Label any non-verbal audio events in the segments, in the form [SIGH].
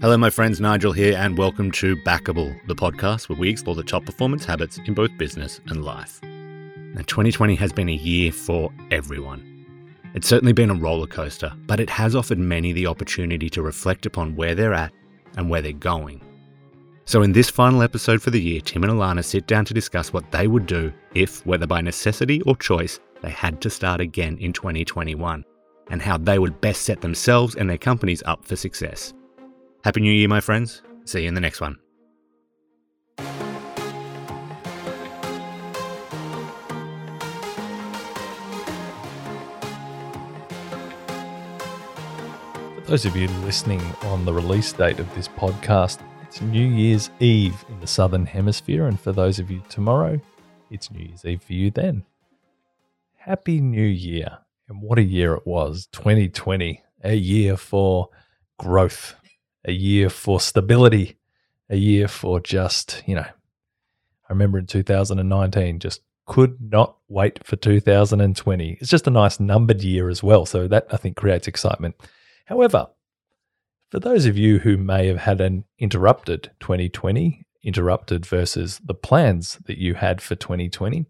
Hello, my friends, Nigel here, and welcome to Backable, the podcast where we explore the top performance habits in both business and life. Now, 2020 has been a year for everyone. It's certainly been a roller coaster, but it has offered many the opportunity to reflect upon where they're at and where they're going. So, in this final episode for the year, Tim and Lana sit down to discuss what they would do if, whether by necessity or choice, they had to start again in 2021, and how they would best set themselves and their companies up for success. Happy New Year, my friends. See you in the next one. For those of you listening on the release date of this podcast, it's New Year's Eve in the Southern Hemisphere. And for those of you tomorrow, it's New Year's Eve for you then. Happy New Year. And what a year it was 2020, a year for growth, a year for stability, a year for just, you know, I remember in 2019, just could not wait for 2020. It's just a nice numbered year as well. So that I think creates excitement. However, for those of you who may have had an interrupted 2020, interrupted versus the plans that you had for 2020,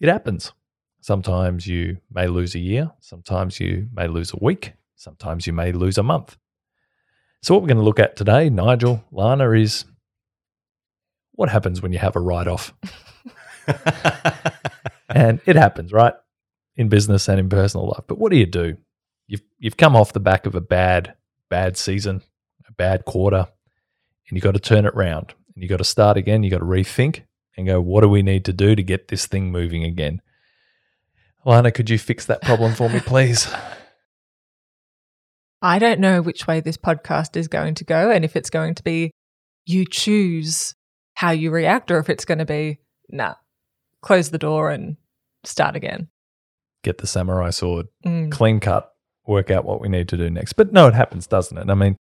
it happens. Sometimes you may lose a year, sometimes you may lose a week, sometimes you may lose a month. So, what we're going to look at today, Nigel, Lana, is what happens when you have a write off. [LAUGHS] and it happens, right? In business and in personal life. But what do you do? You've, you've come off the back of a bad, bad season, a bad quarter, and you've got to turn it around and you've got to start again. You've got to rethink and go, what do we need to do to get this thing moving again? Lana, could you fix that problem for me, please? [LAUGHS] I don't know which way this podcast is going to go and if it's going to be you choose how you react or if it's going to be, nah, close the door and start again. Get the samurai sword, Mm. clean cut, work out what we need to do next. But no, it happens, doesn't it? I mean,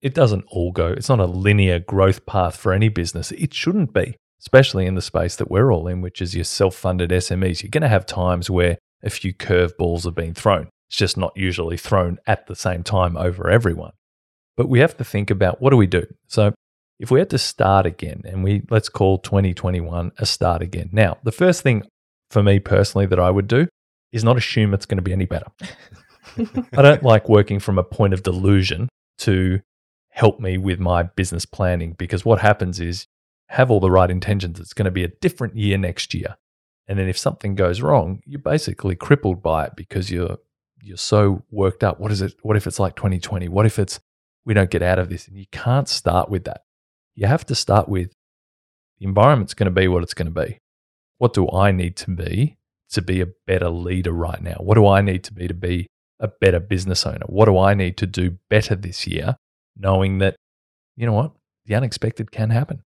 it doesn't all go, it's not a linear growth path for any business. It shouldn't be, especially in the space that we're all in, which is your self funded SMEs. You're going to have times where a few curveballs have been thrown. It's just not usually thrown at the same time over everyone. But we have to think about what do we do? So if we had to start again and we let's call 2021 a start again. Now, the first thing for me personally that I would do is not assume it's going to be any better. I don't [LAUGHS] like working from a point of delusion to help me with my business planning because what happens is have all the right intentions it's going to be a different year next year. And then if something goes wrong, you're basically crippled by it because you're you're so worked up. What is it? What if it's like 2020? What if it's we don't get out of this? And you can't start with that. You have to start with the environment's going to be what it's going to be. What do I need to be to be a better leader right now? What do I need to be to be a better business owner? What do I need to do better this year, knowing that, you know what, the unexpected can happen?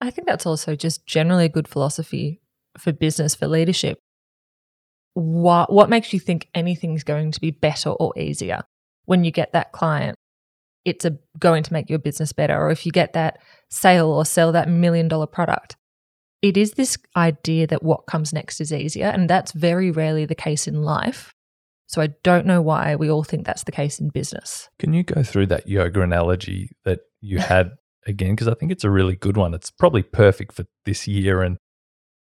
I think that's also just generally a good philosophy for business, for leadership. What, what makes you think anything's going to be better or easier when you get that client? It's a, going to make your business better. Or if you get that sale or sell that million dollar product, it is this idea that what comes next is easier. And that's very rarely the case in life. So I don't know why we all think that's the case in business. Can you go through that yoga analogy that you had [LAUGHS] again? Because I think it's a really good one. It's probably perfect for this year and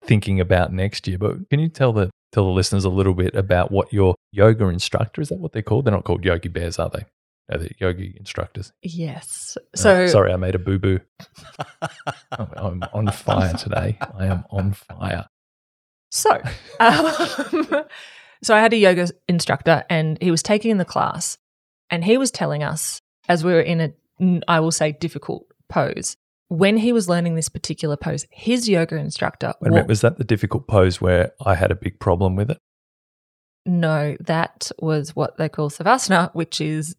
thinking about next year. But can you tell the tell the listeners a little bit about what your yoga instructor is that what they're called? They're not called yogi bears, are they? No, they're yogi instructors. Yes. Oh, So sorry, I made a boo boo. [LAUGHS] I'm on fire today. I am on fire. So, [LAUGHS] um, [LAUGHS] so I had a yoga instructor, and he was taking in the class, and he was telling us as we were in a, mm, will say, difficult pose. When he was learning this particular pose, his yoga instructor. Wait a wa- minute, was that the difficult pose where I had a big problem with it? no, that was what they call savasana, which is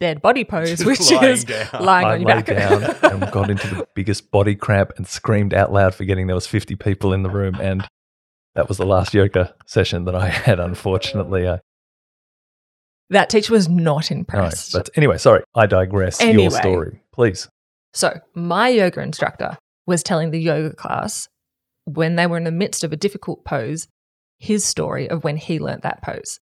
dead body pose, Just which lying is down. lying I on your lay back. down [LAUGHS] and got into the biggest body cramp and screamed out loud, forgetting there was 50 people in the room. And that was the last yoga session that I had, unfortunately. I, that teacher was not no, impressed. but anyway, sorry, I digress. Anyway. Your story, please. So, my yoga instructor was telling the yoga class when they were in the midst of a difficult pose, his story of when he learnt that pose.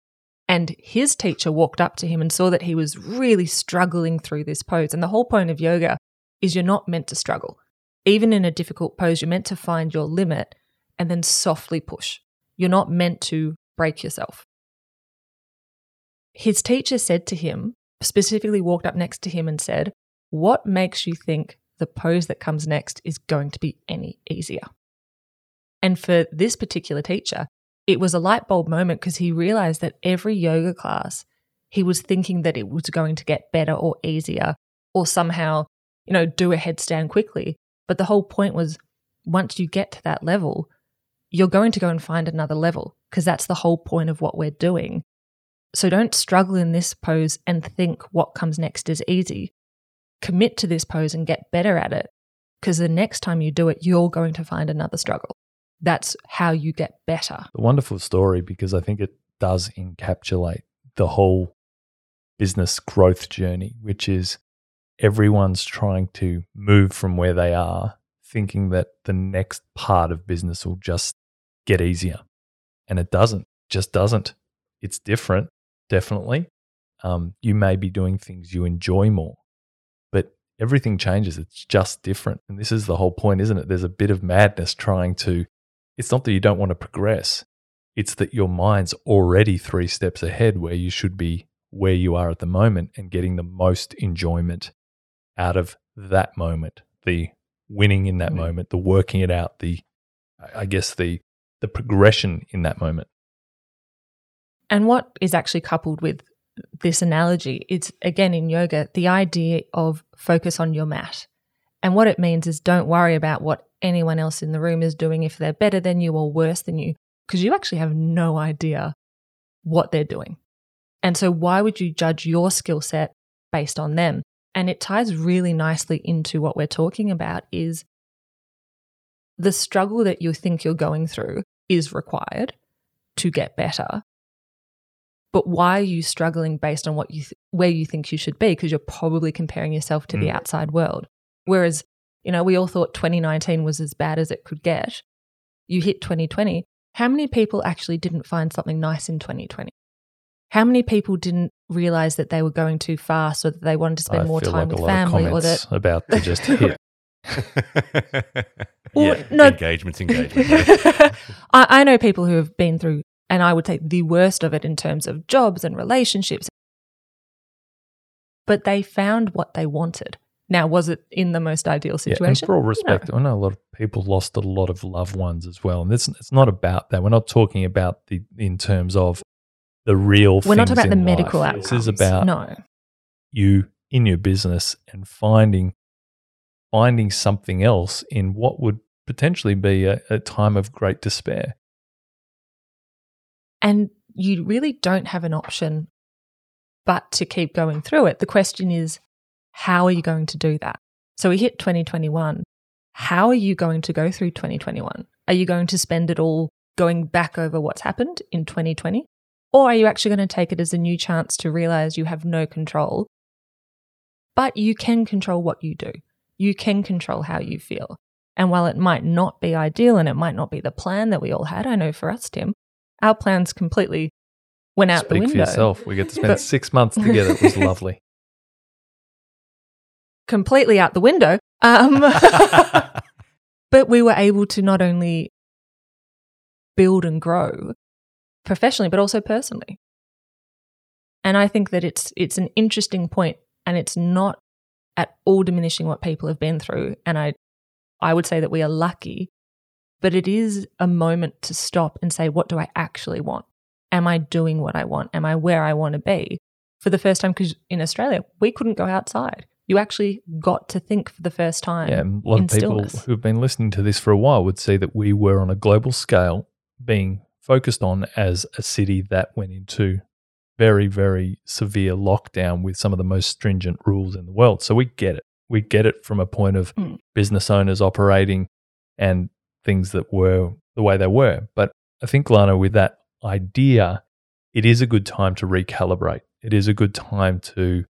And his teacher walked up to him and saw that he was really struggling through this pose. And the whole point of yoga is you're not meant to struggle. Even in a difficult pose, you're meant to find your limit and then softly push. You're not meant to break yourself. His teacher said to him, specifically walked up next to him and said, What makes you think the pose that comes next is going to be any easier? And for this particular teacher, it was a light bulb moment because he realized that every yoga class, he was thinking that it was going to get better or easier or somehow, you know, do a headstand quickly. But the whole point was once you get to that level, you're going to go and find another level because that's the whole point of what we're doing. So don't struggle in this pose and think what comes next is easy. Commit to this pose and get better at it because the next time you do it, you're going to find another struggle. That's how you get better. A wonderful story because I think it does encapsulate the whole business growth journey, which is everyone's trying to move from where they are, thinking that the next part of business will just get easier. And it doesn't, just doesn't. It's different, definitely. Um, you may be doing things you enjoy more, everything changes. It's just different. And this is the whole point, isn't it? There's a bit of madness trying to, it's not that you don't want to progress, it's that your mind's already three steps ahead where you should be where you are at the moment and getting the most enjoyment out of that moment, the winning in that mm-hmm. moment, the working it out, the, I guess, the, the progression in that moment. And what is actually coupled with this analogy. It's again in yoga, the idea of focus on your mat. And what it means is don't worry about what anyone else in the room is doing if they're better than you or worse than you, because you actually have no idea what they're doing. And so, why would you judge your skill set based on them? And it ties really nicely into what we're talking about is the struggle that you think you're going through is required to get better. But why are you struggling based on what you th- where you think you should be? Because you're probably comparing yourself to mm. the outside world. Whereas, you know, we all thought 2019 was as bad as it could get. You hit 2020. How many people actually didn't find something nice in 2020? How many people didn't realize that they were going too fast or that they wanted to spend I more time like with family or that about to just hit [LAUGHS] [LAUGHS] yeah, no, engagement's engagement. [LAUGHS] I, I know people who have been through, and I would say the worst of it in terms of jobs and relationships, but they found what they wanted. Now, was it in the most ideal situation? Yeah, and for all respect, no. I know a lot of people lost a lot of loved ones as well, and it's it's not about that. We're not talking about the in terms of the real. We're not talking about the life. medical outcomes. This is about no. you in your business and finding finding something else in what would potentially be a, a time of great despair. And you really don't have an option but to keep going through it. The question is, how are you going to do that? So we hit 2021. How are you going to go through 2021? Are you going to spend it all going back over what's happened in 2020? Or are you actually going to take it as a new chance to realize you have no control, but you can control what you do? you can control how you feel. And while it might not be ideal and it might not be the plan that we all had, I know for us, Tim, our plans completely went out Speak the window. for yourself. We get to spend [LAUGHS] six months together. It was lovely. [LAUGHS] Completely out the window. Um, [LAUGHS] but we were able to not only build and grow professionally, but also personally. And I think that it's it's an interesting point, and it's not at all diminishing what people have been through. And I, I would say that we are lucky, but it is a moment to stop and say, what do I actually want? Am I doing what I want? Am I where I want to be? For the first time, because in Australia, we couldn't go outside. You actually got to think for the first time. Yeah, a lot of people stillness. who've been listening to this for a while would see that we were on a global scale being focused on as a city that went into very, very severe lockdown with some of the most stringent rules in the world. So we get it. We get it from a point of mm. business owners operating and things that were the way they were. But I think, Lana, with that idea, it is a good time to recalibrate. It is a good time to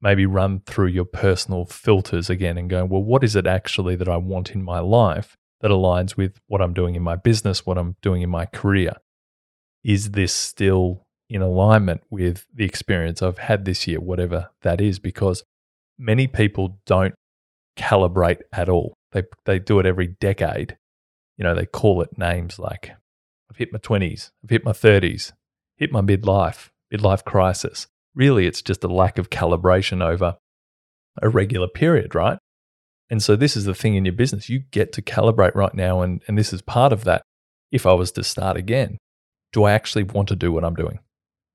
maybe run through your personal filters again and go, well, what is it actually that I want in my life that aligns with what I'm doing in my business, what I'm doing in my career? Is this still in alignment with the experience I've had this year, whatever that is, because many people don't calibrate at all. They, they do it every decade. You know, they call it names like I've hit my 20s, I've hit my 30s, hit my midlife, midlife crisis. Really, it's just a lack of calibration over a regular period, right? And so, this is the thing in your business. You get to calibrate right now. And, and this is part of that. If I was to start again, do I actually want to do what I'm doing?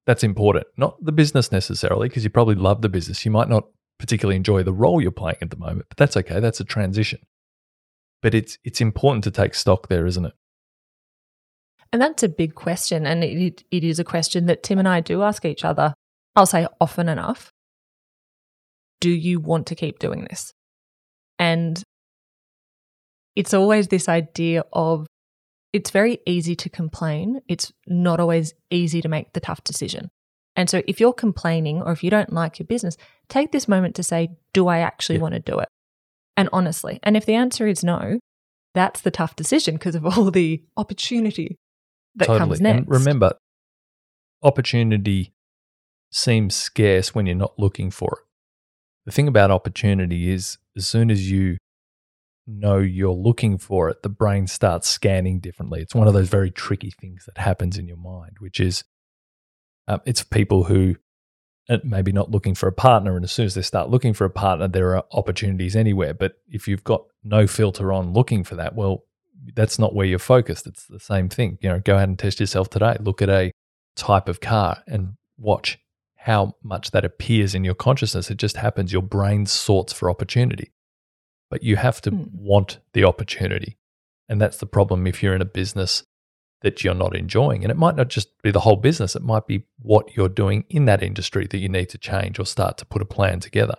That's important. Not the business necessarily, because you probably love the business. You might not particularly enjoy the role you're playing at the moment, but that's okay. That's a transition. But it's, it's important to take stock there, isn't it? And that's a big question. And it, it is a question that Tim and I do ask each other, I'll say often enough. Do you want to keep doing this? And it's always this idea of it's very easy to complain. It's not always easy to make the tough decision. And so if you're complaining or if you don't like your business, take this moment to say, do I actually yeah. want to do it? And honestly, and if the answer is no, that's the tough decision because of [LAUGHS] all the opportunity that totally. comes next. And remember, opportunity seems scarce when you're not looking for it. The thing about opportunity is, as soon as you know you're looking for it, the brain starts scanning differently. It's one of those very tricky things that happens in your mind, which is um, it's people who uh, maybe not looking for a partner, and as soon as they start looking for a partner, there are opportunities anywhere. But if you've got no filter on looking for that, well, that's not where you're focused. It's the same thing. You know, go out and test yourself today. Look at a type of car and watch how much that appears in your consciousness. It just happens. Your brain sorts for opportunity, but you have to mm. want the opportunity. And that's the problem if you're in a business that you're not enjoying. And it might not just be the whole business, it might be what you're doing in that industry that you need to change or start to put a plan together.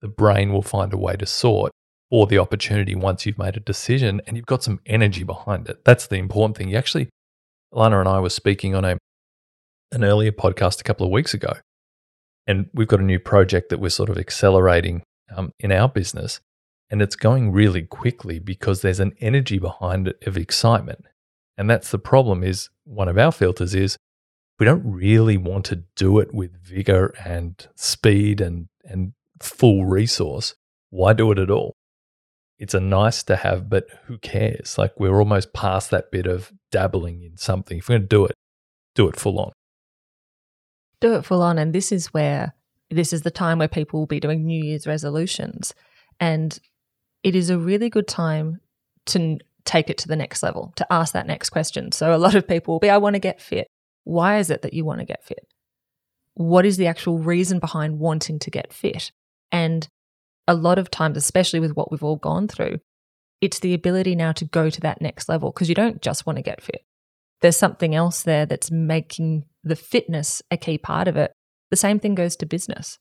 The brain will find a way to sort or the opportunity once you've made a decision and you've got some energy behind it. That's the important thing. You actually, Lana and I were speaking on a an earlier podcast a couple of weeks ago, and we've got a new project that we're sort of accelerating um, in our business, and it's going really quickly because there's an energy behind it of excitement, and that's the problem. Is one of our filters is we don't really want to do it with vigor and speed and and full resource. Why do it at all? it's a nice to have, but who cares? Like we're almost past that bit of dabbling in something. If we're going to do it, do it full on. Do it full on. And this is where, this is the time where people will be doing New Year's resolutions. And it is a really good time to take it to the next level, to ask that next question. So a lot of people will be, I want to get fit. Why is it that you want to get fit? What is the actual reason behind wanting to get fit? And a lot of times, especially with what we've all gone through, it's the ability now to go to that next level because you don't just want to get fit. There's something else there that's making the fitness a key part of it. The same thing goes to business.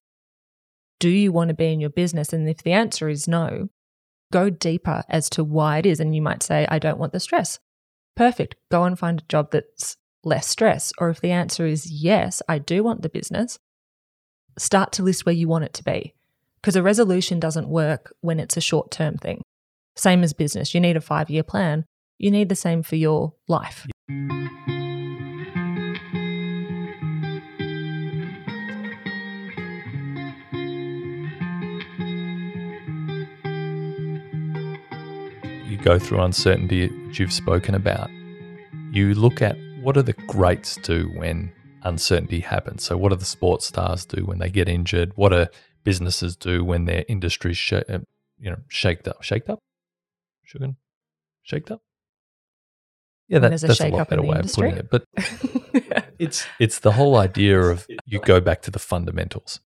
Do you want to be in your business? And if the answer is no, go deeper as to why it is. And you might say, I don't want the stress. Perfect. Go and find a job that's less stress. Or if the answer is yes, I do want the business, start to list where you want it to be because a resolution doesn't work when it's a short term thing. Same as business, you need a five year plan. You need the same for your life. You go through uncertainty, which you've spoken about. You look at what do the greats do when uncertainty happens. So, what do the sports stars do when they get injured? What do businesses do when their industry's sh- uh, you know shaked up, shaked up, Sugar, shaked up. Yeah, that, that's a, a lot better way industry. of putting it. But [LAUGHS] it's it's the whole idea of [LAUGHS] you go back to the fundamentals,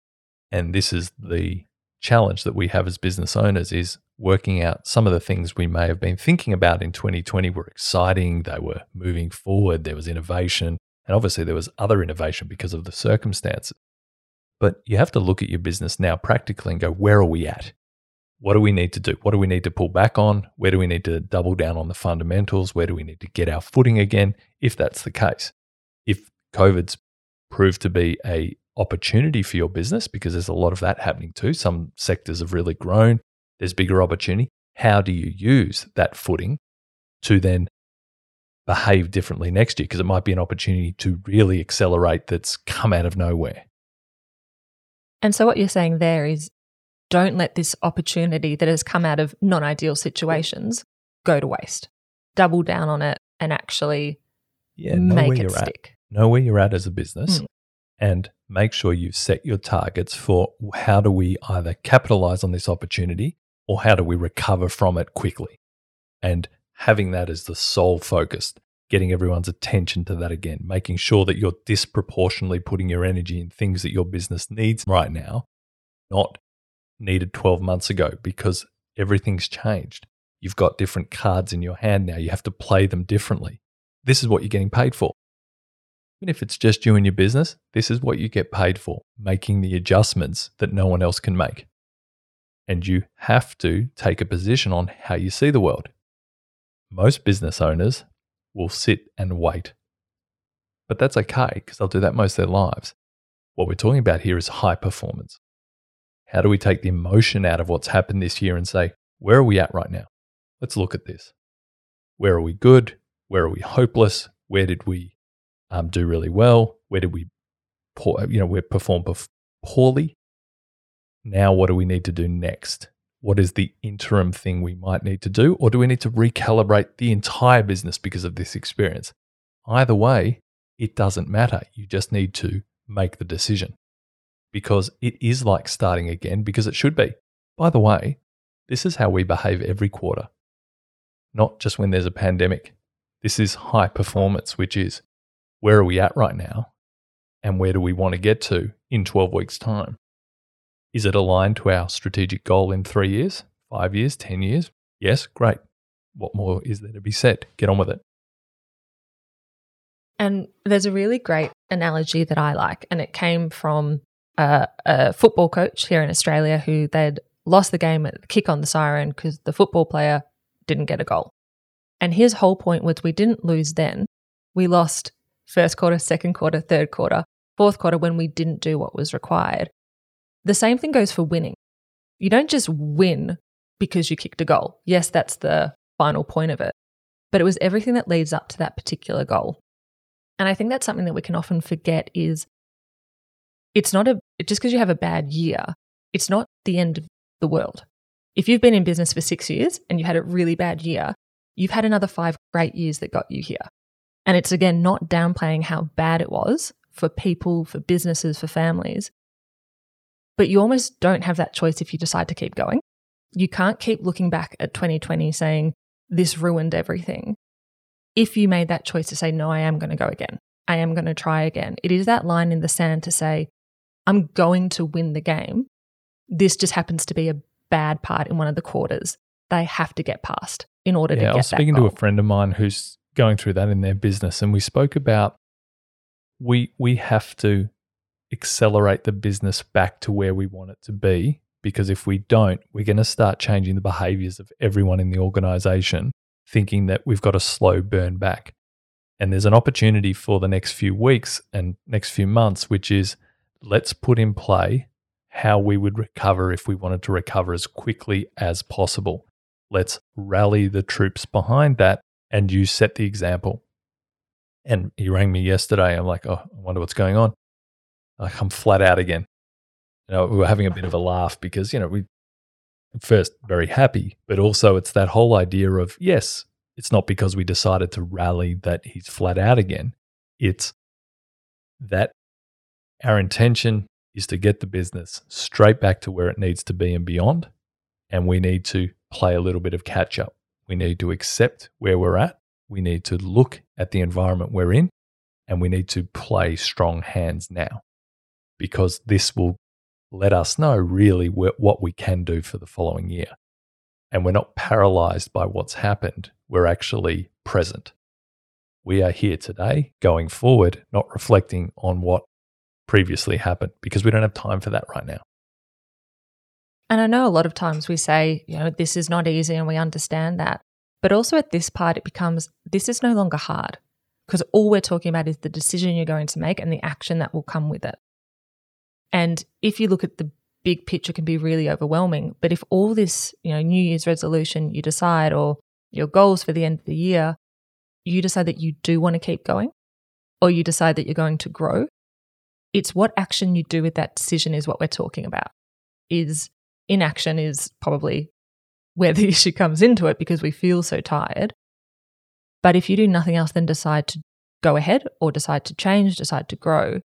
and this is the challenge that we have as business owners is working out some of the things we may have been thinking about in 2020 were exciting, they were moving forward, there was innovation, and obviously there was other innovation because of the circumstances. But you have to look at your business now practically and go, where are we at? What do we need to do? What do we need to pull back on? Where do we need to double down on the fundamentals? Where do we need to get our footing again? If that's the case, if COVID's proved to be a opportunity for your business because there's a lot of that happening too. Some sectors have really grown. There's bigger opportunity. How do you use that footing to then behave differently next year because it might be an opportunity to really accelerate that's come out of nowhere. And so, what you're saying there is don't let this opportunity that has come out of non ideal situations go to waste. Double down on it and actually Yeah, know make where it you're at. stick. Know where you're at as a business Mm. and make sure you've set your targets for how do we either capitalize on this opportunity or how do we recover from it quickly. And having that as the sole focus, getting everyone's attention to that again, making sure that you're disproportionately putting your energy in things that your business needs right now, not needed 12 months ago, because everything's changed. You've got different cards in your hand now. You have to play them differently. This is what you're getting paid for. Even if it's just you and your business, this is what you get paid for, making the adjustments that no one else can make. And you have to take a position on how you see the world. Most business owners will sit and wait. But that's okay because they'll do that most of their lives. What we're talking about here is high performance. How do we take the emotion out of what's happened this year and say, where are we at right now? Let's look at this. Where are we good? Where are we hopeless? Where did we um, do really well? Where did we, poor, you know, we perform poorly? Now, what do we need to do next? What is the interim thing we might need to do? Or do we need to recalibrate the entire business because of this experience? Either way, it doesn't matter. You just need to make the decision because it is like starting again because it should be. By the way, this is how we behave every quarter, not just when there's a pandemic. This is high performance, which is where are we at right now and where do we want to get to in 12 weeks' time? Is it aligned to our strategic goal in three years, five years, 10 years? Yes, great. What more is there to be said? Get on with it. And there's a really great analogy that I like, and it came from a, a football coach here in Australia who they'd lost the game at the kick on the siren because the football player didn't get a goal. And his whole point was we didn't lose then. We lost first quarter, second quarter, third quarter, fourth quarter when we didn't do what was required. The same thing goes for winning. You don't just win because you kicked a goal. Yes, that's the final point of it, but it was everything that leads up to that particular goal. And I think that's something that we can often forget is it's not a just because you have a bad year, it's not the end of the world. If you've been in business for 6 years and you had a really bad year, you've had another 5 great years that got you here. And it's again not downplaying how bad it was for people, for businesses, for families. But you almost don't have that choice if you decide to keep going. You can't keep looking back at 2020 saying, this ruined everything. If you made that choice to say, no, I am going to go again, I am going to try again, it is that line in the sand to say, I'm going to win the game. This just happens to be a bad part in one of the quarters. They have to get past in order to Yeah, get I was speaking to a friend of mine who's going through that in their business, and we spoke about we we have to accelerate the business back to where we want it to be because if we don't, we're going to start changing the behaviors of everyone in the organization, thinking that we've got a slow burn back. And there's an opportunity for the next few weeks and next few months, which is let's put in play how we would recover if we wanted to recover as quickly as possible. Let's rally the troops behind that and you set the example. And he rang me yesterday. I'm like, oh, I wonder what's going on. Like, I'm flat out again. You know, we were having a bit of a laugh because, you know, we first very happy, but also it's that whole idea of, yes, it's not because we decided to rally that he's flat out again. It's that our intention is to get the business straight back to where it needs to be and beyond. And we need to play a little bit of catch up. We need to accept where we're at. We need to look at the environment we're in and we need to play strong hands now because this will let us know really what we can do for the following year. And we're not paralyzed by what's happened, we're actually present. We are here today, going forward, not reflecting on what previously happened because we don't have time for that right now. And I know a lot of times we say, you know, this is not easy and we understand that. But also at this part, it becomes this is no longer hard because all we're talking about is the decision you're going to make and the action that will come with it. And if you look at the big picture, can be really overwhelming. But if all this, you know, New Year's resolution you decide or your goals for the end of the year, you decide that you do want to keep going or you decide that you're going to grow. It's what action you do with that decision is what we're talking about. Is inaction is probably where the [LAUGHS] issue comes into it because we feel so tired. But if you do nothing else than decide to go ahead or decide to change, decide to grow,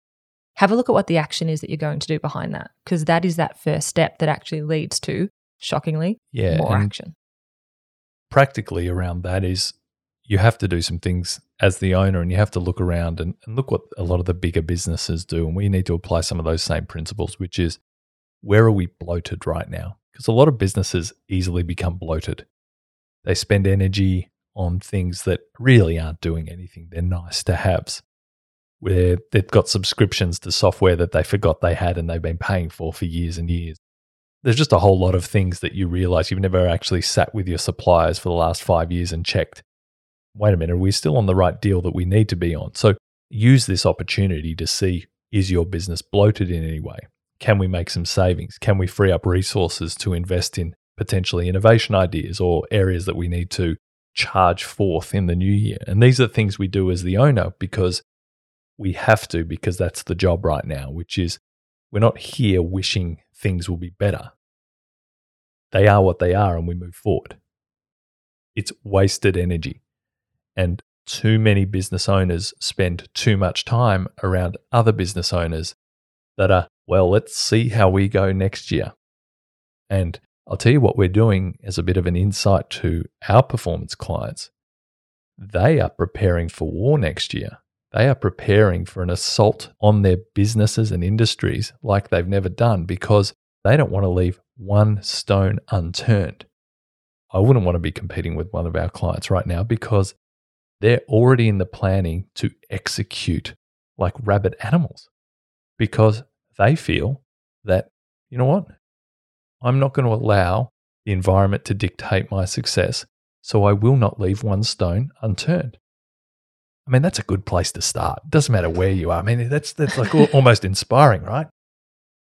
have a look at what the action is that you're going to do behind that because that is that first step that actually leads to, shockingly, Yeah, more action. practically around that is you have to do some things as the owner and you have to look around and, and look what a lot of the bigger businesses do. And we need to apply some of those same principles, which is where are we bloated right now? Because a lot of businesses easily become bloated. They spend energy on things that really aren't doing anything. They're nice to haves, where they've got subscriptions to software that they forgot they had and they've been paying for for years and years there's just a whole lot of things that you realize you've never actually sat with your suppliers for the last five years and checked wait a minute, are we still on the right deal that we need to be on? So use this opportunity to see is your business bloated in any way? Can we make some savings? Can we free up resources to invest in potentially innovation ideas or areas that we need to charge forth in the new year? And these are things we do as the owner because we have to, because that's the job right now, which is we're not here wishing things will be better. They are what they are, and we move forward. It's wasted energy. And too many business owners spend too much time around other business owners that are, well, let's see how we go next year. And I'll tell you what we're doing as a bit of an insight to our performance clients. They are preparing for war next year. They are preparing for an assault on their businesses and industries like they've never done because they don't want to leave one stone unturned. I wouldn't want to be competing with one of our clients right now because they're already in the planning to execute like rabid animals because they feel that, you know what? I'm not going to allow the environment to dictate my success, so I will not leave one stone unturned. I mean, that's a good place to start. It doesn't matter where you are. I mean, that's, that's like almost inspiring, right?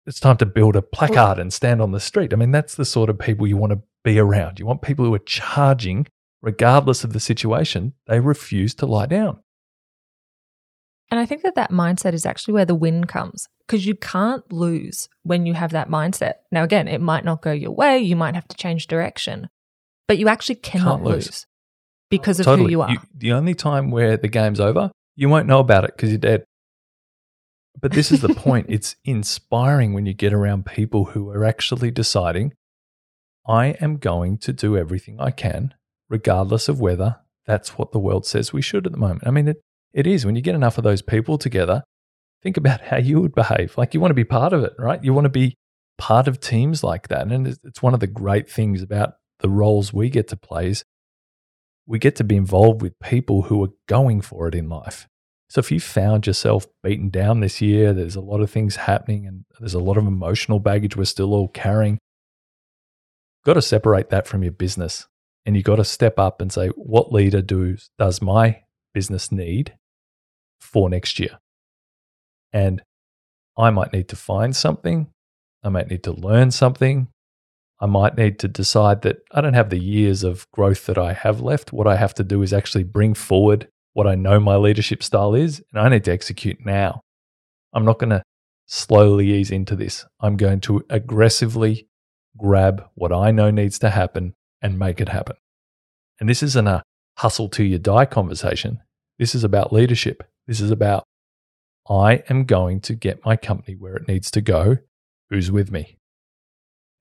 It's time to build a placard and stand on the street. I mean, that's the sort of people you want to be around. You want people who are charging regardless of the situation, they refuse to lie down. And I think that that mindset is actually where the win comes because you can't lose when you have that mindset. Now, again, it might not go your way. You might have to change direction, but you actually cannot lose. lose. Because of totally. who you are. the only time where the game's over, you won't know about it because you're dead. But this is the [LAUGHS] point. It's inspiring when you get around people who are actually deciding, I am going to do everything I can, regardless of whether that's what the world says we should at the moment. I mean, it, it is. When you get enough of those people together, think about [LAUGHS] how you would behave. Like you want to be part of it, right? You want to be part of teams like that. And it's- it's one of the great things about the roles we get to play is we get to be involved with people who are going for it in life. So if you found yourself beaten down this year, there's a lot of things happening and there's a lot of emotional baggage we're still all carrying. Got to separate that from your business and you got to step up and say, what leader do, does my business need for next year? And I might need to find something. I might need to learn something. I might need to decide that I don't have the years of growth that I have left. What I have to do is actually bring forward what I know my leadership style is, and I need to execute now. I'm not going to slowly ease into this. I'm going to aggressively grab what I know needs to happen and make it happen. And this isn't a hustle till you die conversation. This is about leadership. This is about I am going to get my company where it needs to go. Who's with me?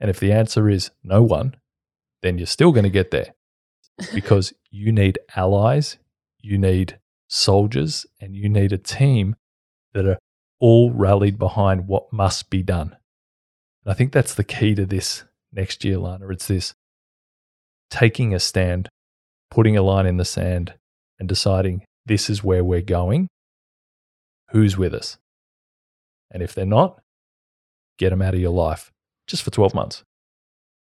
And if the answer is no one, then you're still going to get there because you need allies, you need soldiers, and you need a team that are all rallied behind what must be done. And I think that's the key to this next year, Lana. It's this taking a stand, putting a line in the sand, and deciding this is where we're going. Who's with us? And if they're not, get them out of your life just for 12 months.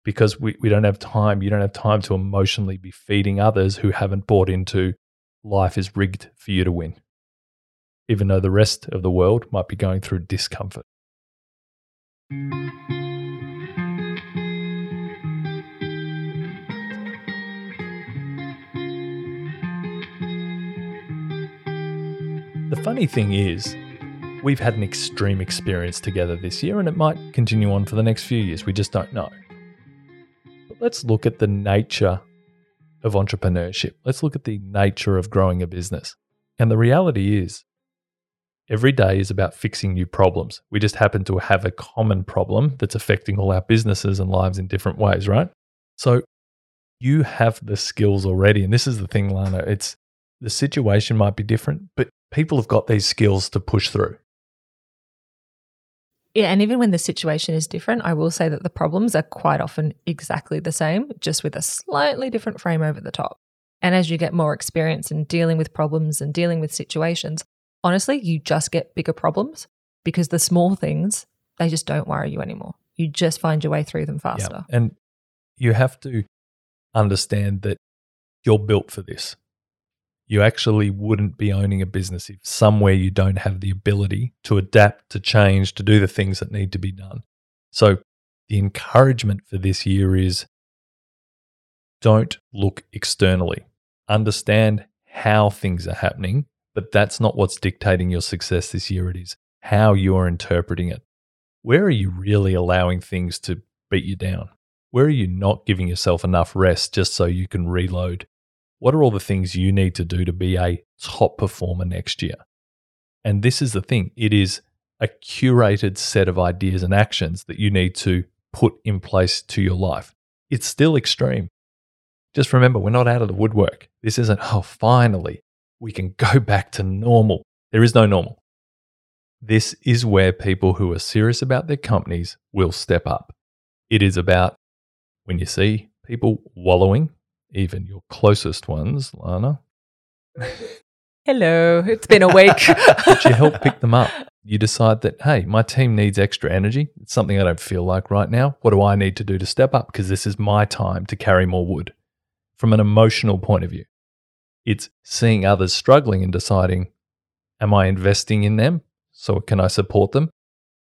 Because we, we don't have time. You don't have time to emotionally be feeding others who haven't bought into life is rigged for you to win, even though the rest of the world might be going through discomfort. The funny thing is, we've had an extreme experience together this year, and it might continue on for the next few years. We just don't know. But let's look at the nature of entrepreneurship. Let's look at the nature of growing a business. And the reality is, every day is about fixing new problems. We just happen to have a common problem that's affecting all our businesses and lives in different ways, right? So you have the skills already. And this is the thing, Lana. It's the situation might be different, but people have got these skills to push through. Yeah, and even when the situation is different, I will say that the problems are quite often exactly the same, just with a slightly different frame over the top. And as you get more experience in dealing with problems and dealing with situations, honestly, you just get bigger problems because the small things, they just don't worry you anymore. You just find your way through them faster. Yeah. And you have to understand that you're built for this you actually wouldn't be owning a business if somewhere you don't have the ability to adapt, to change, to do the things that need to be done. So, the encouragement for this year is don't look externally. Understand how things are happening, but that's not what's dictating your success this year. It is how you're interpreting it. Where are you really allowing things to beat you down? Where are you not giving yourself enough rest just so you can reload? What are all the things you need to do to be a top performer next year? And this is the thing it is a curated set of ideas and actions that you need to put in place to your life. It's still extreme. Just remember, we're not out of the woodwork. This isn't, oh, finally, we can go [LAUGHS] back to normal. There is no normal. This is where people who are serious about their companies will step up. It is about when you see people wallowing even your closest ones, Lana. Hello, it's been a week. [LAUGHS] but you help pick them up. You decide that, hey, my team needs extra energy. It's something I don't feel like right now. What do I need to do to step up? Because this is my time to carry more wood. From an emotional point of view, it's seeing others struggling and deciding, am I investing in them? So can I support them?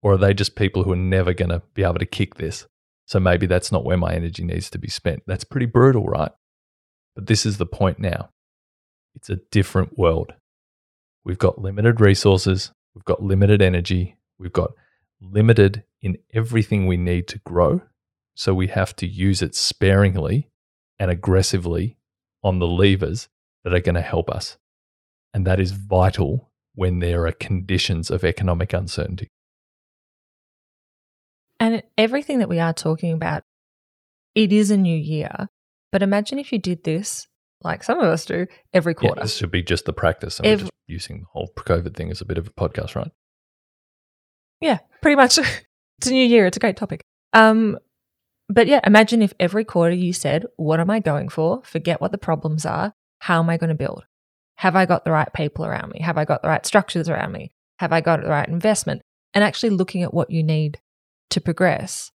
Or are they just people who are never going to be able to kick this? So maybe that's not where my energy needs to be spent. That's pretty brutal, right? But this is the point now. It's a different world. We've got limited resources, we've got limited energy, we've got limited in everything we need to grow. So we have to use it sparingly and aggressively on the levers that are going to help us. And that is vital when there are conditions of economic uncertainty. And everything that we are talking about, it is a new year. But imagine if you did this, like some of us do, every quarter. Yeah, this should be just the practice. And every- we're just using the whole COVID thing as a bit of a podcast, right? Yeah, pretty much. [LAUGHS] it's a new year. It's a great topic. Um, but yeah, imagine if every quarter you said, What am I going for? Forget what the problems are. How am I going to build? Have I got the right people around me? Have I got the right structures around me? Have I got the right investment? And actually looking at what you need to progress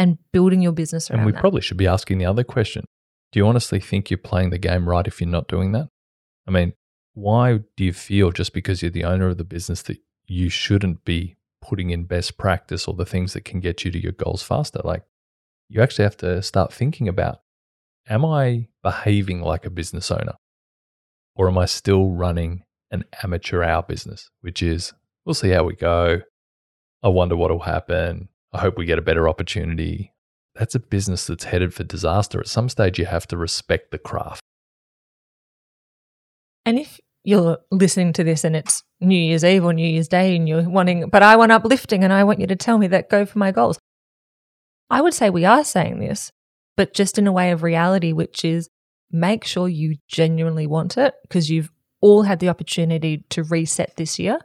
and building your business around And we that. probably should be asking the other question. Do you honestly think you're playing the game right if you're not doing that? I mean, why do you feel just because you're the owner of the business that you shouldn't be putting in best practice or the things that can get you to your goals faster? Like, you actually have to start thinking about am I behaving like a business owner? Or am I still running an amateur hour business, which is we'll see how we go. I wonder what will happen. I hope we get a better opportunity. That's a business that's headed for disaster. At some stage, you have to respect the craft. And if you're listening to this and it's New Year's Eve or New Year's Day and you're wanting, but I want uplifting and I want you to tell me that go for my goals. I would say we are saying this, but just in a way of reality, which is make sure you genuinely want it because you've all had the opportunity to reset this year.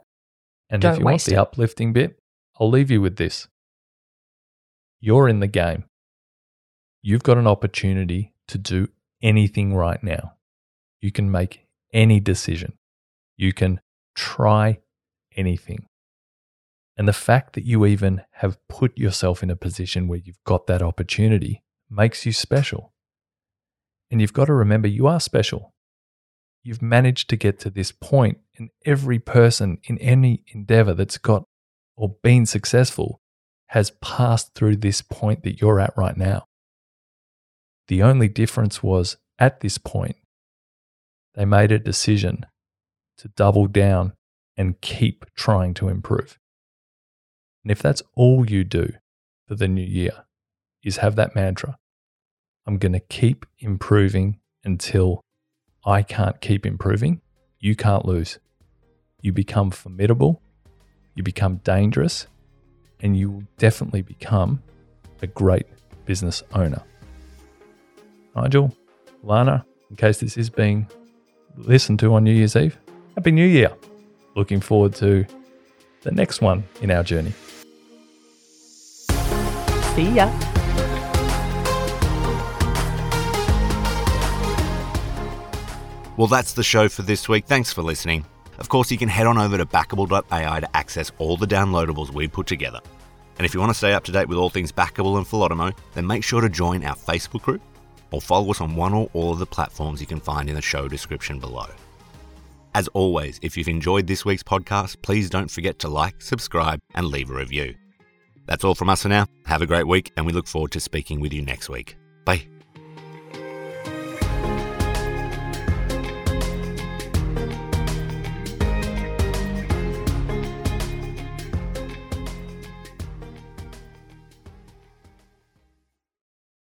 And Don't if you want the it. uplifting bit, I'll leave you with this. You're in the game. You've got an opportunity to do anything right now. You can make any decision. You can try anything. And the fact that you even have put yourself in a position where you've got that opportunity makes you special. And you've got to remember you are special. You've managed to get to this point, and every person in any endeavor that's got or been successful has passed through this point that you're at right now. The only difference was at this point, they made a decision to double down and keep trying to improve. And if that's all you do for the new year, is have that mantra I'm going to keep improving until I can't keep improving, you can't lose. You become formidable, you become dangerous, and you will definitely become a great business owner. Nigel, Lana, in case this is being listened to on New Year's Eve, Happy New Year. Looking forward to the next one in our journey. See ya. Well, that's the show for this week. Thanks for listening. Of course, you can head on over to backable.ai to access all the downloadables we put together. And if you want to stay up to date with all things backable and Philotomo, then make sure to join our Facebook group or follow us on one or all of the platforms you can find in the show description below. As always, if you've enjoyed this week's podcast, please don't forget to like, subscribe, and leave a review. That's all from us for now. Have a great week, and we look forward to speaking with you next week. Bye.